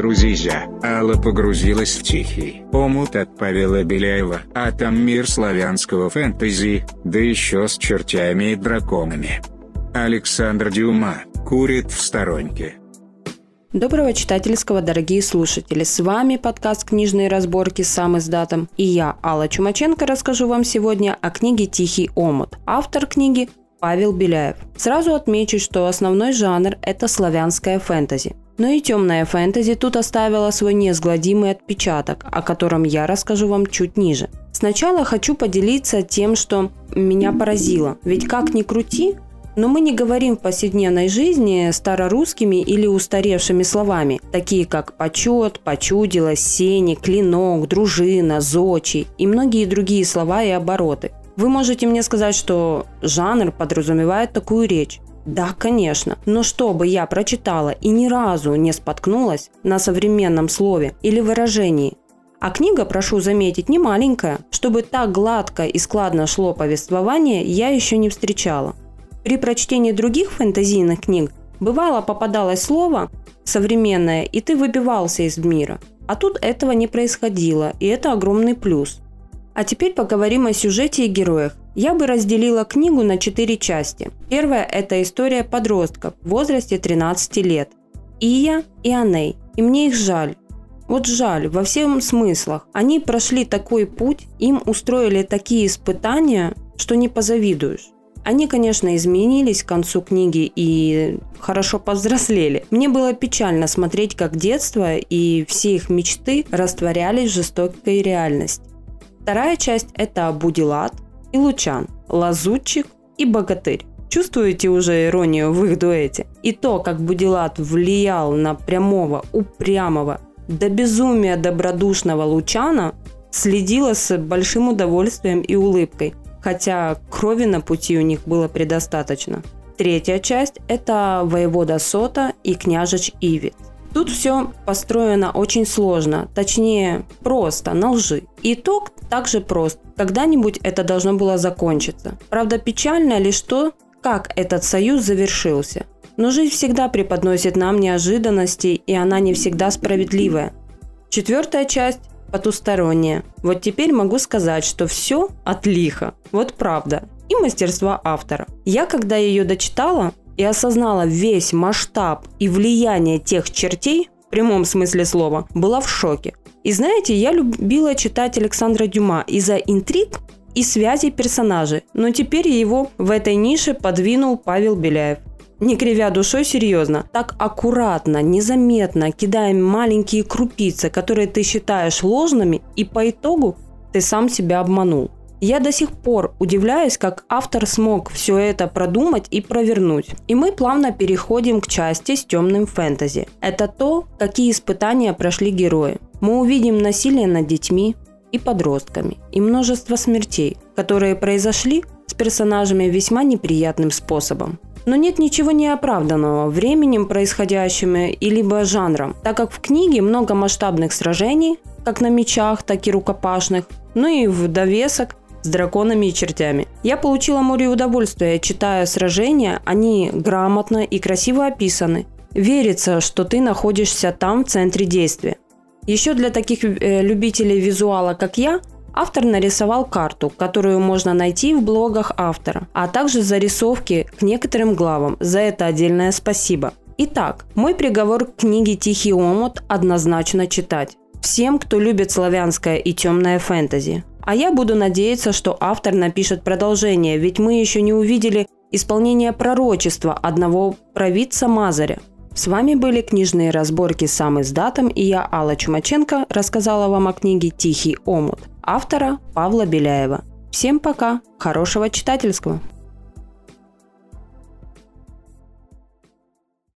друзья, Алла погрузилась в тихий омут от Павела Беляева, а там мир славянского фэнтези, да еще с чертями и драконами. Александр Дюма курит в сторонке. Доброго читательского, дорогие слушатели! С вами подкаст «Книжные разборки» сам издатом. И я, Алла Чумаченко, расскажу вам сегодня о книге «Тихий омут». Автор книги Павел Беляев. Сразу отмечу, что основной жанр – это славянская фэнтези. Но и темная фэнтези тут оставила свой неизгладимый отпечаток, о котором я расскажу вам чуть ниже. Сначала хочу поделиться тем, что меня поразило. Ведь как ни крути, но мы не говорим в повседневной жизни старорусскими или устаревшими словами, такие как почет, почудилось, сени, клинок, дружина, зочи и многие другие слова и обороты. Вы можете мне сказать, что жанр подразумевает такую речь. Да, конечно. Но чтобы я прочитала и ни разу не споткнулась на современном слове или выражении, а книга, прошу заметить, не маленькая. Чтобы так гладко и складно шло повествование, я еще не встречала. При прочтении других фэнтезийных книг бывало попадалось слово современное, и ты выбивался из мира. А тут этого не происходило, и это огромный плюс. А теперь поговорим о сюжете и героях. Я бы разделила книгу на четыре части. Первая – это история подростков в возрасте 13 лет. Ия и Аней. И мне их жаль. Вот жаль, во всем смыслах. Они прошли такой путь, им устроили такие испытания, что не позавидуешь. Они, конечно, изменились к концу книги и хорошо повзрослели. Мне было печально смотреть, как детство и все их мечты растворялись в жестокой реальности. Вторая часть – это Будилат и Лучан, Лазутчик и Богатырь. Чувствуете уже иронию в их дуэте? И то, как Будилат влиял на прямого, упрямого, до безумия добродушного Лучана, следила с большим удовольствием и улыбкой, хотя крови на пути у них было предостаточно. Третья часть – это воевода Сота и княжич Ивит. Тут все построено очень сложно, точнее просто, на лжи. Итог также прост. Когда-нибудь это должно было закончиться. Правда, печально лишь то, как этот союз завершился. Но жизнь всегда преподносит нам неожиданности, и она не всегда справедливая. Четвертая часть потусторонняя. Вот теперь могу сказать, что все от лиха. Вот правда. И мастерства автора. Я, когда ее дочитала, и осознала весь масштаб и влияние тех чертей, в прямом смысле слова, была в шоке. И знаете, я любила читать Александра Дюма из-за интриг и связей персонажей, но теперь его в этой нише подвинул Павел Беляев. Не кривя душой, серьезно, так аккуратно, незаметно кидаем маленькие крупицы, которые ты считаешь ложными, и по итогу ты сам себя обманул. Я до сих пор удивляюсь, как автор смог все это продумать и провернуть. И мы плавно переходим к части с темным фэнтези. Это то, какие испытания прошли герои. Мы увидим насилие над детьми и подростками, и множество смертей, которые произошли с персонажами весьма неприятным способом. Но нет ничего неоправданного временем происходящими и либо жанром, так как в книге много масштабных сражений, как на мечах, так и рукопашных, ну и в довесок с драконами и чертями. Я получила море удовольствия, читая сражения, они грамотно и красиво описаны. Верится, что ты находишься там в центре действия. Еще для таких э, любителей визуала, как я, автор нарисовал карту, которую можно найти в блогах автора, а также зарисовки к некоторым главам. За это отдельное спасибо. Итак, мой приговор к книге «Тихий омут» однозначно читать. Всем, кто любит славянское и темное фэнтези. А я буду надеяться, что автор напишет продолжение, ведь мы еще не увидели исполнение пророчества одного провидца Мазаря. С вами были книжные разборки сам издатом, и я, Алла Чумаченко, рассказала вам о книге «Тихий омут» автора Павла Беляева. Всем пока, хорошего читательского!